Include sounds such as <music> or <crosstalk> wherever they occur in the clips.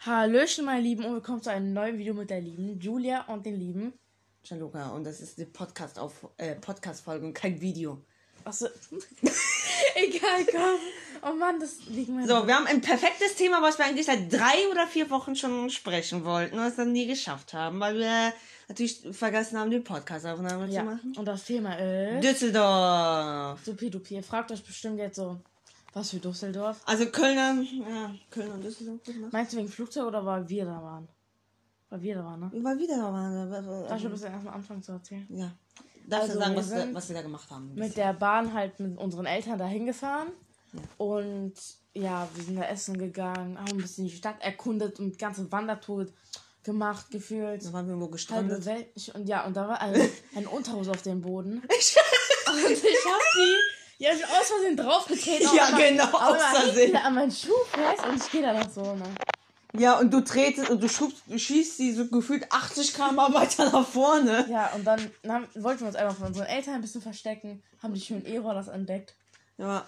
Hallöchen, meine Lieben, und willkommen zu einem neuen Video mit der lieben Julia und den lieben. Gianluca, und das ist eine Podcast auf äh, Podcast-Folge und kein Video. Achso. <laughs> Egal, komm. Oh Mann, das liegt mir. So, wir haben ein perfektes Thema, was wir eigentlich seit drei oder vier Wochen schon sprechen wollten und es dann nie geschafft haben, weil wir natürlich vergessen haben, die Podcast-Aufnahme ja. zu machen. Und das Thema ist. Düsseldorf. Supidupi. Ihr fragt euch bestimmt jetzt so, was für Düsseldorf. Also Kölner, ja, Kölner und Düsseldorf. gemacht. Meinst du wegen Flugzeug oder weil wir da waren? Weil wir da waren, ne? Weil wieder da waren. Darf ich ein bisschen erstmal anfangen zu erzählen? Ja. Darfst Also, du sagen, wir was wir, was wir da gemacht haben? Mit der Bahn halt mit unseren Eltern dahin gefahren. Und ja, wir sind da essen gegangen, haben ein bisschen die Stadt erkundet und ganze Wandertour gemacht, gefühlt. Da waren wir irgendwo halbe gestrandet. Welt. Ich, und ja, und da war ein, <laughs> ein Unterhose auf dem Boden. und ich hab die. Ja, ich bin aus Versehen draufgetreten. Ja, aber- genau, aus Versehen. An meinen Schuh fest und ich gehe da noch so, ne? Ja, und du tretest und du schubst, du schießt sie so gefühlt 80 km <laughs> weiter nach vorne. Ja, und dann haben, wollten wir uns einfach von unseren Eltern ein bisschen verstecken, haben die schönen E-Rollers entdeckt. Ja.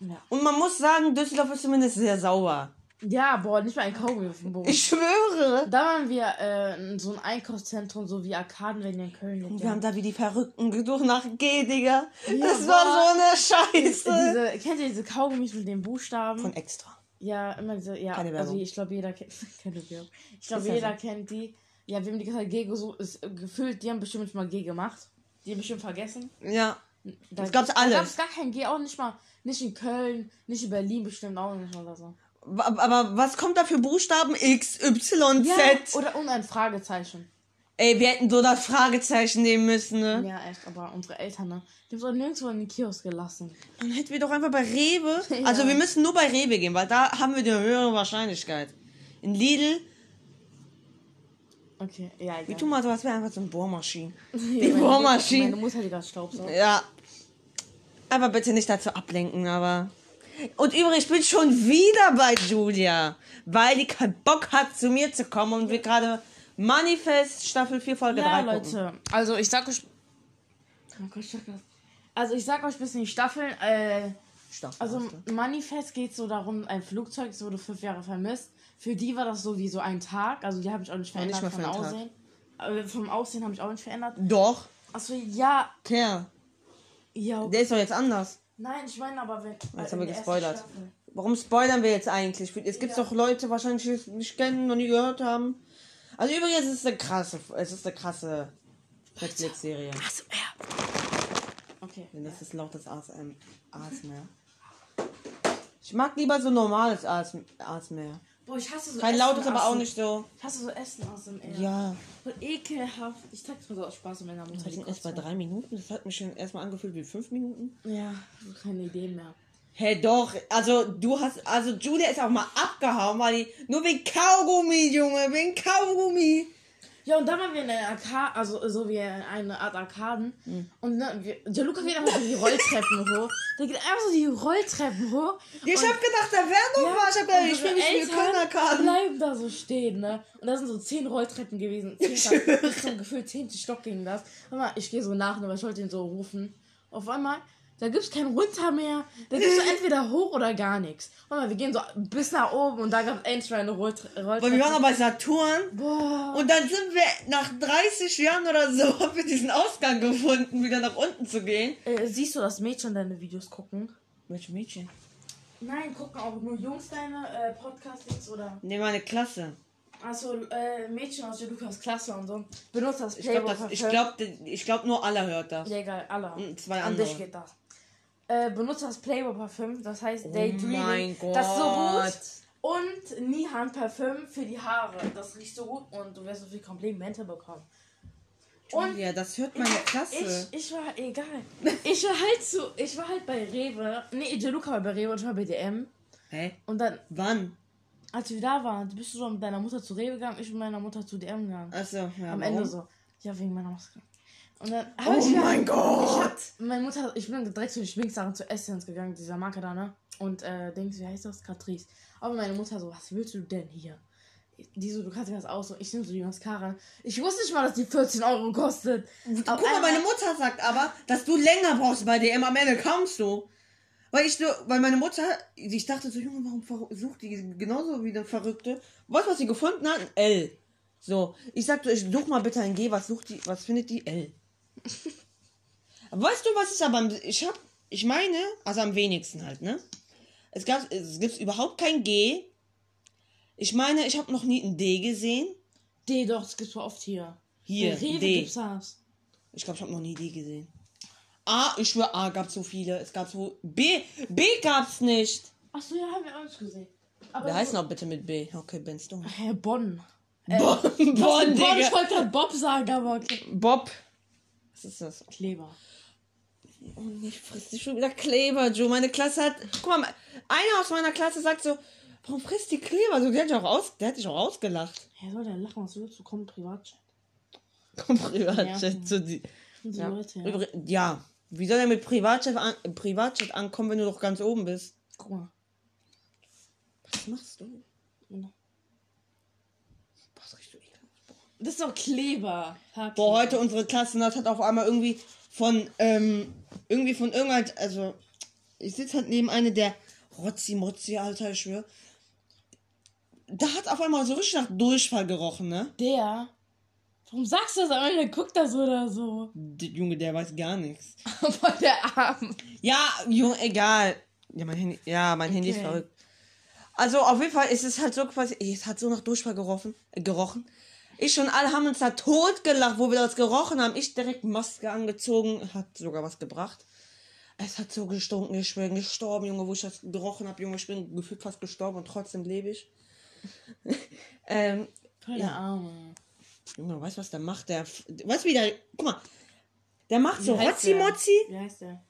Ja. Und man muss sagen, Düsseldorf ist zumindest sehr sauber. Ja, boah, nicht mal ein Kaugummi auf dem Boden. Ich schwöre. Da waren wir äh, in so ein Einkaufszentrum, so wie Arkaden, wenn ihr in Köln lebt. Wir haben da wie die Verrückten gesucht nach G, Digga. Ja, das war boah. so eine Scheiße. diese, kennt ihr diese Kaugummis mit den Buchstaben? Von extra. ja, immer diese, ja, Keine also Werbung. ich glaube jeder kennt, <laughs> keine Werbung. Ich glaube jeder so. kennt die. Ja, wir haben die ganze Zeit G gesucht, ist äh, gefühlt, die haben bestimmt nicht mal G gemacht. Die haben bestimmt vergessen. Ja. Da, Das gab's Da alles. gab's gar kein G, auch nicht mal, nicht in Köln, nicht in Berlin bestimmt auch nicht oder so. Aber was kommt da für Buchstaben? X, Y, Ja, Z. oder und ein Fragezeichen. Ey, wir hätten so das Fragezeichen nehmen müssen, ne? Ja, echt, aber unsere Eltern, ne? Die haben so nirgendwo in den Kiosk gelassen. Dann hätten wir doch einfach bei Rewe. <laughs> Ja. Also wir müssen nur bei Rewe gehen, weil da haben wir die höhere Wahrscheinlichkeit. In Lidl, Okay, ja, wir egal. tun mal so, als wäre einfach so eine Bohrmaschine. <laughs> Ja, Die meine Bohrmaschine. Meine Mutter, die gerade Staubsaugt. Ja. Aber bitte nicht dazu ablenken, aber. Und übrigens, ich bin schon wieder bei Julia, weil die keinen Bock hat, zu mir zu kommen und wir gerade Manifest Staffel 4 Folge Ja, 3 gucken. Leute, also ich sag euch. Oh das. Also ich sag euch ein bisschen die Staffeln. Äh, Staffel. also. Manifest geht so darum, ein Flugzeug es wurde fünf Jahre vermisst. Für die war das so wie so ein Tag. Also die habe ich auch nicht verändert nicht mal vom. Aussehen. Aber vom Aussehen habe ich auch nicht verändert. Doch, Achso, ja. Kerl. Ja, okay. Der ist doch jetzt anders. Nein, ich meine aber, wenn. Jetzt in haben wir gespoilert. Staffel. Warum spoilern wir jetzt eigentlich? Jetzt gibt es Ja. doch Leute wahrscheinlich, die es nicht kennen, noch nie gehört haben. Also übrigens es ist eine krasse, es ist eine krasse Netflix-Serie. Okay. Das ist lautes ASM ASMR. Ich mag lieber so normales ASMR. Boah, ich hasse so Kein Essen lautes, aber aus auch dem- nicht so. Ich hasse so Essen aus dem Ehr. Ja. Voll ekelhaft. Ich zeig's mal so aus Spaß mit meiner Mutter. Wir die sind erst bei kotzt drei Minuten. Das hat mich schon erstmal angefühlt wie fünf Minuten. Ja, keine Idee mehr. Hä, doch. Also, du hast. Also, Julia ist auch mal abgehauen, weil die. Nur wegen Kaugummi, Junge. Wegen Kaugummi. Ja, und dann waren wir in der Arcade, also so wie eine Art Arkaden. Mhm. Und ne, wir, der Luca geht einfach so die Rolltreppen <laughs> hoch. Der geht einfach so die Rolltreppen hoch. Ich und, hab gedacht, da wäre noch ja, was. Ich hab gedacht, ich spiele nicht mit Kölnerkarten. bleiben da so stehen, ne? Und da sind so zehn Rolltreppen gewesen. <laughs> Zehnter, bis zum Gefühl zehnte Stock ging das. Warte mal, ich gehe so nach, ne, weil ich wollte ihn so rufen. Auf einmal, da gibt's kein Runter mehr. Da gibt's so entweder hoch oder gar nichts. Warte mal, wir gehen so bis nach oben und da gab's endlich mal eine Rolltre Weil wir waren noch Rolltreppe. bei Saturn. Boah. Und dann sind wir nach 30 Jahren oder so, <laughs> haben wir diesen Ausgang gefunden, wieder nach unten zu gehen. Äh, siehst du, dass Mädchen deine Videos gucken? Welche Mädchen? Nein, gucken auch nur Jungs deine äh, Podcastings oder. Ne, meine Klasse. Also äh, Mädchen aus der Lukas Klasse und so. Benutzt das Ich glaube, Playboy ich Parfüm. glaub, ich glaub, nur alle hört das. Ja, egal, alle. Und zwei An andere. dich geht das. Äh, benutzt das Playboy Parfüm, das heißt Daydreaming. Oh mein Gott. Das ist so gut. Und Nihan Parfüm für die Haare. Das riecht so gut und du wirst so viel Komplimente bekommen. Und ja, das hört meine Klasse. ich, ich war egal. Ich war halt so, ich war halt bei Rewe. Nee, der Luca war bei Rewe und ich war bei DM. Hä? Und dann Wann? als wir da waren, bist du so mit deiner Mutter zu Rewe gegangen, ich mit meiner Mutter zu DM gegangen. Achso, ja. Am warum? Ende so. Ja, wegen meiner Maske. Und dann hab Oh ich mir- mein Gott! Meine Mutter, ich bin direkt zu den Schminksachen zu Essence gegangen, dieser Marke da, ne? Und äh, denkst, wie heißt das? Catrice. Aber meine Mutter so, was willst du denn hier? Die so, du kannst dir das aus. So, ich nehme so die Mascara. Ich wusste nicht mal, dass die 14 Euro kostet. Auf Guck mal, einmal- meine Mutter sagt aber, dass du länger brauchst bei DM. Am Ende kommst du. Weil ich so, weil meine Mutter, ich dachte so, Junge, warum sucht die genauso wie eine Verrückte? Weißt du, was sie gefunden hat? Ein L. So, ich sagte, ich such mal bitte ein G, was sucht die, was findet die L? <laughs> weißt du, was ich aber, ich hab, ich meine, also am wenigsten halt, ne? Es gab, es gibt überhaupt kein G. Ich meine, ich habe noch nie ein D gesehen. D doch, das gibt's voll oft hier. Hier, Rewe D. gibt's das. Ich glaube, ich habe noch nie D gesehen. A, ich schwöre, A gab so viele. Es gab so. B, B gab's nicht. Achso, ja, haben wir auch nicht gesehen. Aber Wer heißt so, noch bitte mit B? Okay, Ben's du. Hä, Bonn. Bon, Was bon, denn Bonn? Ich Digga. wollte Bob sagen, aber okay. Bob. Was ist das? Kleber. Oh, nicht frisst die schon wieder Kleber, Joe. Meine Klasse hat. Guck mal, einer aus meiner Klasse sagt so, warum frisst die Kleber? So, der hat dich auch, aus, der hat dich auch ausgelacht. Hä, soll der lachen? Was willst du? Komm, Privatchat. Komm, Privatchat Ja. zu die. Und Ja. Leute, ja. Ja. Wie soll er mit Privatchat, an, Privatchat ankommen, wenn du doch ganz oben bist? Guck mal. Was machst du? Ja. Was riechst du ekelhaft? Das ist doch Kleber. Haarkleber. Boah, heute unsere Klassenart hat auf einmal irgendwie von, ähm, irgendwie von irgendein, also, ich sitze halt neben eine der Rotzi Motzi, Alter, ich schwör. Da hat auf einmal so richtig nach Durchfall gerochen, ne? Der. Warum sagst du das? Am Ende guckt das oder so. Der Junge, der weiß gar nichts. <laughs> Voll der Arm. Ja, Junge, egal. Ja, mein Handy, ja, mein Handy ist Okay. verrückt. Also, auf jeden Fall ist es halt so quasi, es hat so nach Durchfall gerochen, äh, gerochen. Ich und alle haben uns da tot gelacht, wo wir das gerochen haben. Ich direkt Maske angezogen, hat sogar was gebracht. Es hat so gestunken, ich bin gestorben, Junge, wo ich das gerochen habe, Junge, ich bin gefühlt fast gestorben und trotzdem lebe ich. <laughs> ähm, Voll der Arme. Junge, weißt du, was der macht? Der, weißt du, wie der, guck mal, der macht so Wie heißt der? Rotzi-Motzi. Wie heißt der?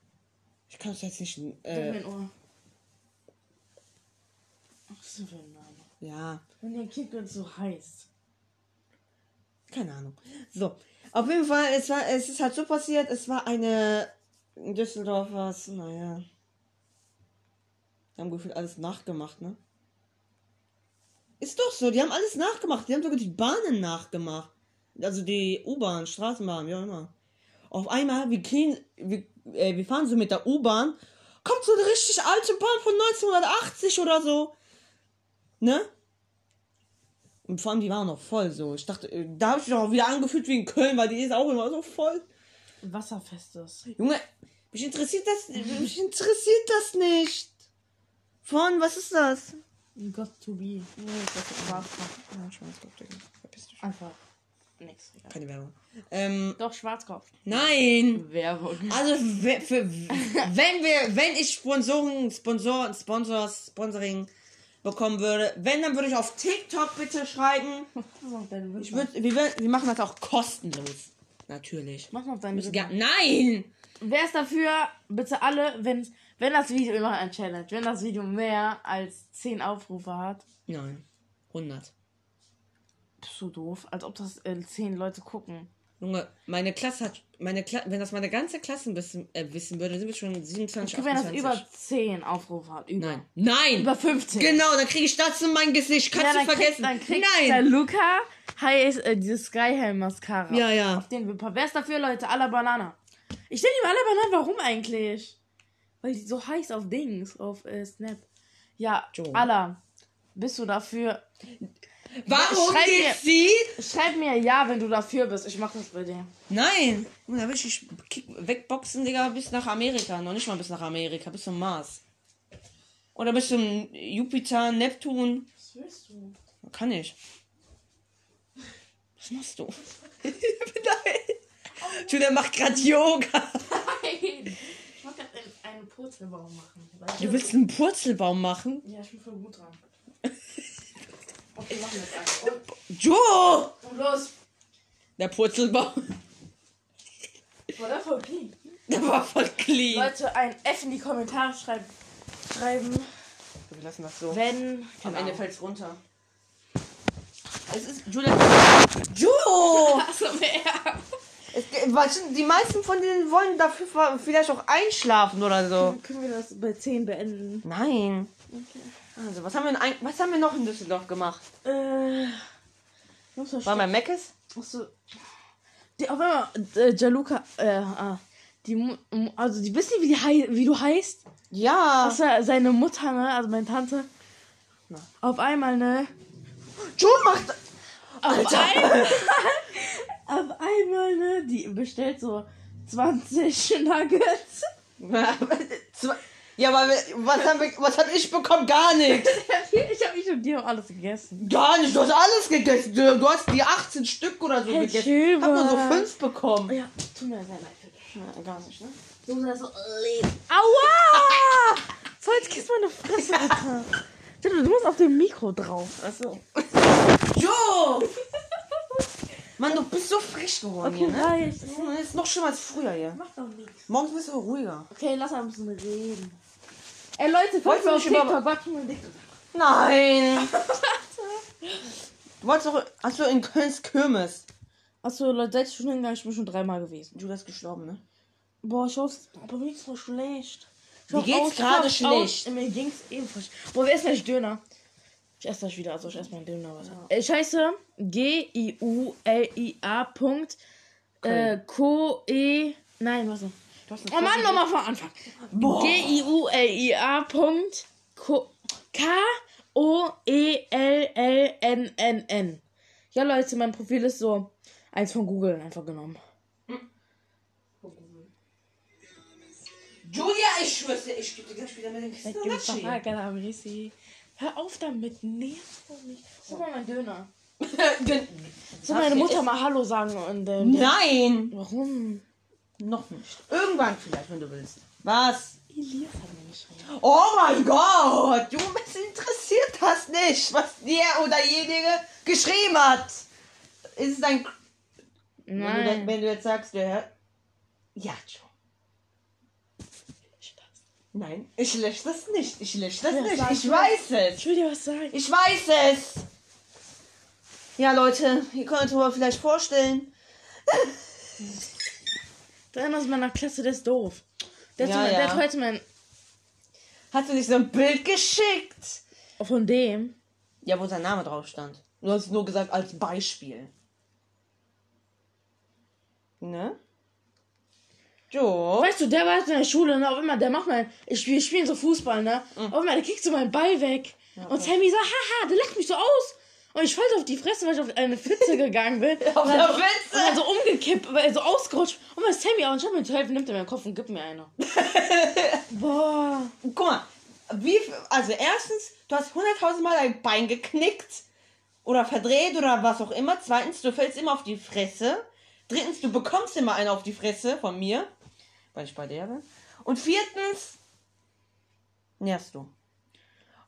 Ich kann es jetzt nicht, Äh. mein Ohr. Ach, denn für ein Name? ja, Wenn der Kind wird so heiß. Keine Ahnung. So, auf jeden Fall, es war, es ist halt so passiert, es war eine in Düsseldorf was, naja. Die haben gefühlt alles nachgemacht, ne? Ist doch so, die haben alles nachgemacht. Die haben sogar die Bahnen nachgemacht. Also die U-Bahn, Straßenbahn, wie auch immer. Auf einmal, wir kriegen, wir, äh, wir fahren so mit der U-Bahn, kommt so eine richtig alte Bahn von 1980 oder so. Ne? Und vor allem, die waren noch voll so. Ich dachte, äh, da habe ich mich auch wieder angefühlt wie in Köln, weil die ist auch immer so voll. Wasserfestes. Junge, mich interessiert das, mich interessiert das nicht. Von, was ist das? Got to be. Nee, das war Ja, Schwarzkopf, Digga. Verpiss dich. einfach nix. egal. Keine Werbung. Ähm, Doch, Schwarzkopf. nein. Werbung. Also, für, <laughs> wenn wir, wenn ich Sponsoren, Sponsor, Sponsors, Sponsoring bekommen würde, wenn, dann würde ich auf TikTok bitte schreiben. Ich würd, wir, wir machen das auch kostenlos. Natürlich. Mach noch deine Müssen nein! Wer ist dafür? Bitte alle, wenn, wenn das Video, wir machen ein Challenge, wenn das Video mehr als 10 Aufrufe hat, Nein. 100. bist du doof, als ob das äh, 10 Leute gucken. Junge, meine Klasse hat, meine Kla wenn das meine ganze Klasse wissen, äh, wissen würde, sind wir schon 27, Okay, wenn das 28. über 10 Aufrufe hat. Über. Nein. Nein! Über 15. Genau, dann kriege ich das in mein Gesicht. Kannst Ja, du vergessen. Kriegt, dann kriegt Nein! der Luca heißt äh, dieses Skyhelm Mascara. Ja, ja. Auf den Wimper. Wer ist dafür, Leute? Alla Banana. Ich denke mir Alla Banana, warum eigentlich? Weil die so heiß auf Dings, auf äh, Snap. Ja, Joe. Alla. Bist du dafür? Warum Schreib geht mir- sie? Schreib mir ja, wenn du dafür bist. Ich mach das bei dir. Nein! Junge, Da will ich dich kick, wegboxen, Digga, bis nach Amerika. Noch nicht mal bis nach Amerika, bis zum Mars. Oder bis zum Jupiter, Neptun. Was willst du? Kann ich. Was machst du? <laughs> Nein! Julia macht gerade Yoga. Nein. Ich wollte gerade einen, einen Purzelbaum machen. Weißt Du willst einen Purzelbaum machen? Ja, ich bin voll gut dran. Okay, machen wir jetzt einen. Joe! Und, los. Der Purzelbaum. War der voll clean? Der war voll clean. Leute, ein F in die Kommentare schreiben. Schreiben, Wir lassen das so. wenn. Am Genau. Ende fällt's runter. Es ist Julia. Joe! Achso, wer? Es, die meisten von denen wollen dafür vielleicht auch einschlafen oder so. Können wir das bei 10 beenden? Nein. Also, was haben, wir in was haben wir noch in Düsseldorf gemacht? Äh. Waren wir Meckes? Achso. Die, auf einmal, äh, Jaluka, äh, ah, Die, also die wissen wie, die wie du heißt. Ja. War seine Mutter, ne? Also meine Tante. Auf einmal, ne? Joe macht. Auf einmal, <laughs> auf einmal, ne? Die bestellt so 20 Nuggets. <laughs> Ja, aber was habe was hab ich bekommen? Gar nichts. <laughs> Ich habe ich und dir alles gegessen. Gar nicht. Du hast alles gegessen. Du, du hast die 18 Stück oder so Herr gegessen. Ich hab nur so Schäber. 5 bekommen. Ja, tut mir sehr leid für dich. Ja, gar nicht, ne? Du musst das so leben. Aua! Voll, jetzt kiss meine Fresse, Alter. Du musst auf dem Mikro drauf. Achso. Joe! Mann, du bist so frisch geworden Okay, hier, ne? reicht. Das ist noch schlimmer als früher hier. Mach doch nichts. Morgens bist du ruhiger. Okay, lass ein bisschen reden. Ey, Leute, folgt mir auf über- TikTok. Warte mal. Nein! <laughs> Du wolltest doch. Hast du in Kölns Kirmes? Achso, Leute, seit ich schon hingegangen, ich bin schon dreimal gewesen. Julia ist gestorben, ne? Boah, ich hoffe, aber mir geht's voll schlecht. Ich hoffe geht's gerade schlecht. auch- Mir ging's ebenfalls. Boah, wer ist gleich Döner? Ich esse gleich wieder, also ich esse mal einen Döner. Was. Ich heiße G-I-U-L-I-A. Äh, Ko-E. Nein, was? Oh Mann, nochmal von Anfang. G-I-U-L-I-A. K-O-E-L-L-N-N-N. Ja, Leute, mein Profil ist so eins von Google einfach genommen. Julia, ich schwör's dir, ich geb dir gleich wieder mit den Kisten und Latschi. Hör auf damit, nervt doch nicht. Guck mal mein Döner. <laughs> Soll meine Mutter mal Hallo sagen und ähm, Nein! warum? Noch nicht. Irgendwann vielleicht, wenn du willst. Was? Elias hat mir geschrieben. Oh mein Gott! Du, mich interessiert das nicht, was der oder jenige geschrieben hat. Ist es ein... Wenn du, Nein. wenn du jetzt sagst, der. Ja, schon. Nein, ich lösche das nicht. Ich lösche das Ja, nicht. sag Ich weiß es. Ich will dir was sagen. Ich weiß es. Ja, Leute, ihr könnt euch vielleicht vorstellen. Der einer aus meiner Klasse, der ist doof. Der, Ja, hat, ja. der hat heute mein. Hast du nicht so ein Bild geschickt? Von dem. Ja, wo sein Name drauf stand. Du hast es nur gesagt als Beispiel. Ne? Joe? Weißt du, der war jetzt in der Schule, ne? Auf immer, der macht mal. Ich, wir spielen so Fußball, ne? Mhm. Auf einmal, der kriegt so meinen Ball weg. Und Sammy so, haha, der lacht mich so aus. Und ich falle auf die Fresse, weil ich auf eine Pfütze <laughs> gegangen bin. Auf und so- Pfütze? Und dann so umgekippt, weil so ausgerutscht. Und bei Sammy, anstatt mir zu helfen, nimmt er meinen Kopf und gibt mir eine. <laughs> Boah. Guck mal, wie, also erstens, du hast hunderttausendmal dein Bein geknickt oder verdreht oder was auch immer. Zweitens, du fällst immer auf die Fresse. Drittens, du bekommst immer eine auf die Fresse von mir, weil ich bei der bin. Und viertens, nervst du.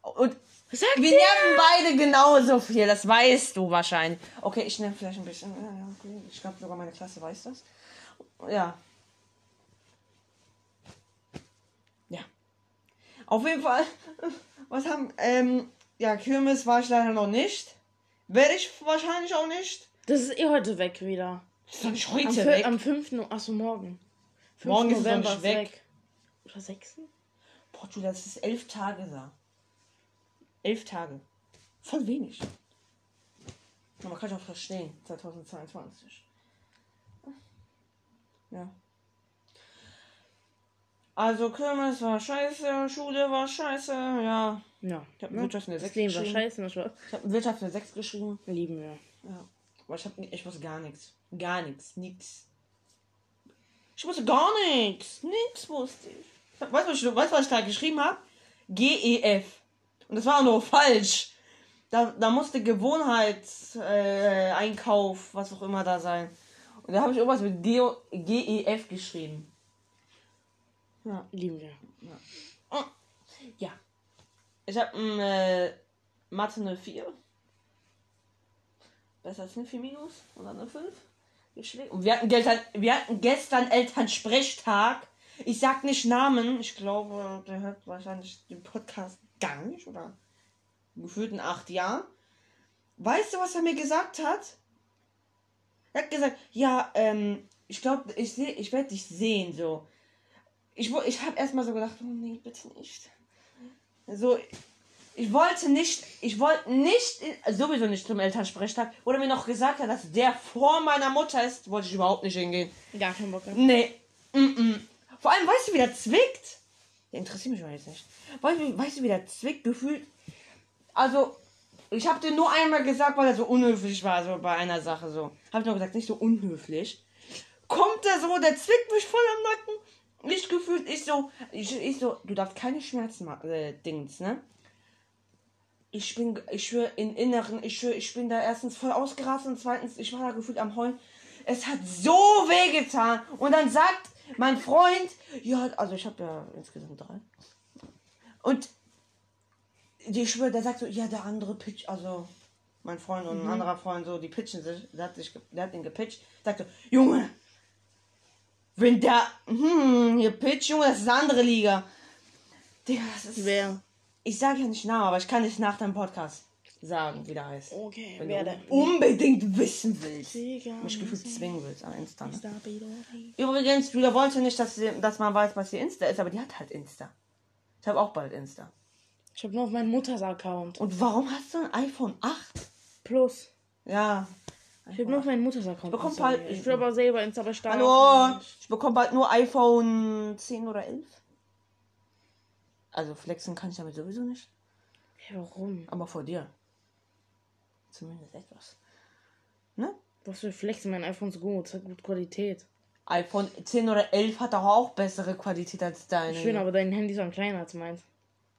Und Sag wir dir. nerven beide genauso viel, das weißt du wahrscheinlich. Okay, ich nerv vielleicht ein bisschen. Ich glaube sogar meine Klasse weiß das. Ja. Ja. Auf jeden Fall. <laughs> Was haben. Ähm, ja, Kirmes war ich leider noch nicht. Werde ich wahrscheinlich auch nicht. Das ist eh heute weg wieder. Ist doch nicht Am, heute fü- weg. am 5. No achso, morgen. 5. Morgen ist November nicht weg. Oder 6. Boah, du, das ist elf Tage da. Elf Tage. Voll wenig. Aber man kann auch verstehen. 2022. Ja. Also Kirmes war scheiße, Schule war scheiße, ja. Ja. Ich hab ne? Wirtschaft Das 6 Leben war geschrieben. scheiße, ne? Ich habe Wirtschaft für 6 geschrieben. Lieben wir. Ja. Aber ich hab ich wusste gar nichts. Gar nichts. Nix. Ich wusste gar nichts. Nix wusste ich. Weißt du, was ich, weißt, was ich da geschrieben habe? GEF. Und das war auch nur <laughs> falsch. Da, da musste Gewohnheitseinkauf, äh, was auch immer da sein. Und da habe ich irgendwas mit GEF geschrieben. Ja. Lieben wir. Oh. Ja. Ich habe äh, Mathe eine 4. Besser als eine 4 minus oder eine 5. Und wir hatten, gestern, wir hatten gestern Elternsprechtag. Ich sag nicht Namen. Ich glaube, der hört wahrscheinlich den Podcast gar nicht oder gefühlt in acht Jahren. Weißt du, was er mir gesagt hat? Er hat gesagt, ja, ähm, ich glaube, ich sehe, ich werde dich sehen, so. Ich, ich habe erstmal so gedacht, oh nee, bitte nicht. So, ich wollte nicht, ich wollte nicht, sowieso nicht zum Elternsprechtag, wo er mir noch gesagt hat, dass der vor meiner Mutter ist, wollte ich überhaupt nicht hingehen. Gar keinen Bock. Nee. Vor allem, weißt du, wie der zwickt? Der interessiert mich schon jetzt nicht. Weißt du, weißt du, wie der zwickt gefühlt? Also, ich habe dir nur einmal gesagt, weil er so unhöflich war, so bei einer Sache so. Hab ich nur gesagt, nicht so unhöflich. Kommt er so, der zwickt mich voll am Nacken. Ich gefühlt, ich so, ich, ich so, du darfst keine Schmerzen machen, äh, Dings, ne? Ich bin, ich schwöre, in Inneren, ich schwöre, ich bin da erstens voll ausgerastet und zweitens, ich war da gefühlt am Heulen. Es hat so weh getan. Und dann sagt mein Freund, ja, also ich habe ja insgesamt drei. Und ich schwöre, der sagt so, ja, der andere pitch, also mein Freund und ein anderer Freund, so, die pitchen sich, der hat, sich, der hat den gepitcht, sagt so, Junge, wenn der, hm, hier pitcht, Junge, das ist eine andere Liga. Digga, das ist, Wer? Ich sage ja nicht Namen, aber ich kann nicht nach deinem Podcast sagen, wie der heißt. Okay, Wenn wer du unbedingt wissen willst. Mich gefühlt zwingen willst an Insta. Ne? Ich Übrigens, Julia wollte nicht, dass, sie, dass man weiß, was ihr Insta ist, aber die hat halt Insta. Ich habe auch bald Insta. habe nur auf meinen Mutters Account. Und warum hast du ein iPhone 8? Plus. Ja. Ich habe nur auf meinen Mutters Account. bekomm installiert. bald- Ich will aber selber Insta bei Start. Hallo, ich bekomme bald nur iPhone 10 oder 11. Also flexen kann ich damit sowieso nicht. Hey, warum? Aber vor dir. Zumindest etwas. Ne? Was für Flex, mein iPhone ist gut, hat gut Qualität. iPhone 10 oder 11 hat doch auch bessere Qualität als deine. Schön, aber dein Handy ist dann kleiner als meins.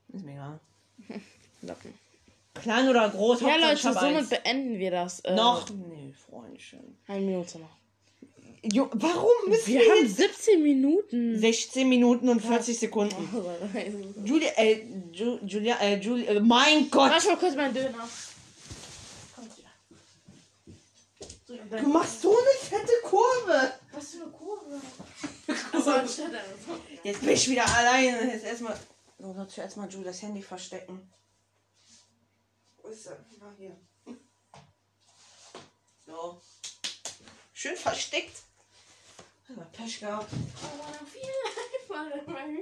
Ist mir egal. <laughs> Klein oder groß? Ja, Leute, somit eins. beenden wir das. Äh, Noch? Nee, Freundchen. Eine Minute noch. Jo, warum müssen Wir wir, haben jetzt 17 Minuten. 16 Minuten und 40 Sekunden? Julia, äh, Ju, Julia, äh, Julia, äh, mein Gott! Mach mal kurz meinen Döner. Du machst so eine fette Kurve! Was für eine Kurve? <laughs> Jetzt bin ich wieder alleine. Jetzt erstmal. So, ich erstmal Julias Handy verstecken. Wo ist er? Ah, hier. So. Schön versteckt. Aber Pech gehabt.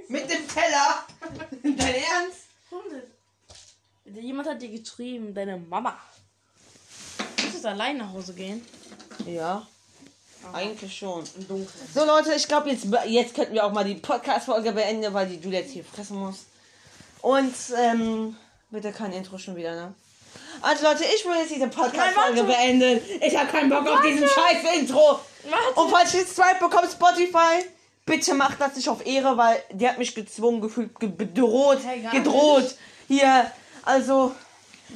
Mit dem Teller! <laughs> Dein Ernst? Jemand hat dir geschrieben, deine Mama. Du jetzt allein nach Hause gehen? Ja. Eigentlich schon. So Leute, ich glaube jetzt, jetzt könnten wir auch mal die Podcast-Folge beenden, weil die Julia jetzt hier fressen muss. Und ähm, bitte kein Intro schon wieder, ne? Also Leute, ich will jetzt diese Podcast-Folge warte. beenden. Ich habe keinen Bock auf diesen scheiß Intro. Warte. Und falls ich jetzt Stripe bekomme, Spotify, bitte macht das nicht auf Ehre, weil die hat mich gezwungen, gefühlt, ge bedroht, Hey, gedroht. Hier, also...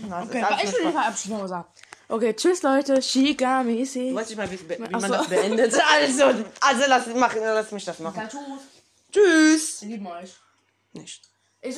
Na, Okay, aber ich will die Spaß. Verabschiedung sagen. Okay, tschüss Leute. Shigami Du weißt nicht mal, wie, wie man so. das beendet. <laughs> Also, also lass, mach, lass mich das machen. Tschüss. Tschüss. Wir lieben euch. Nicht.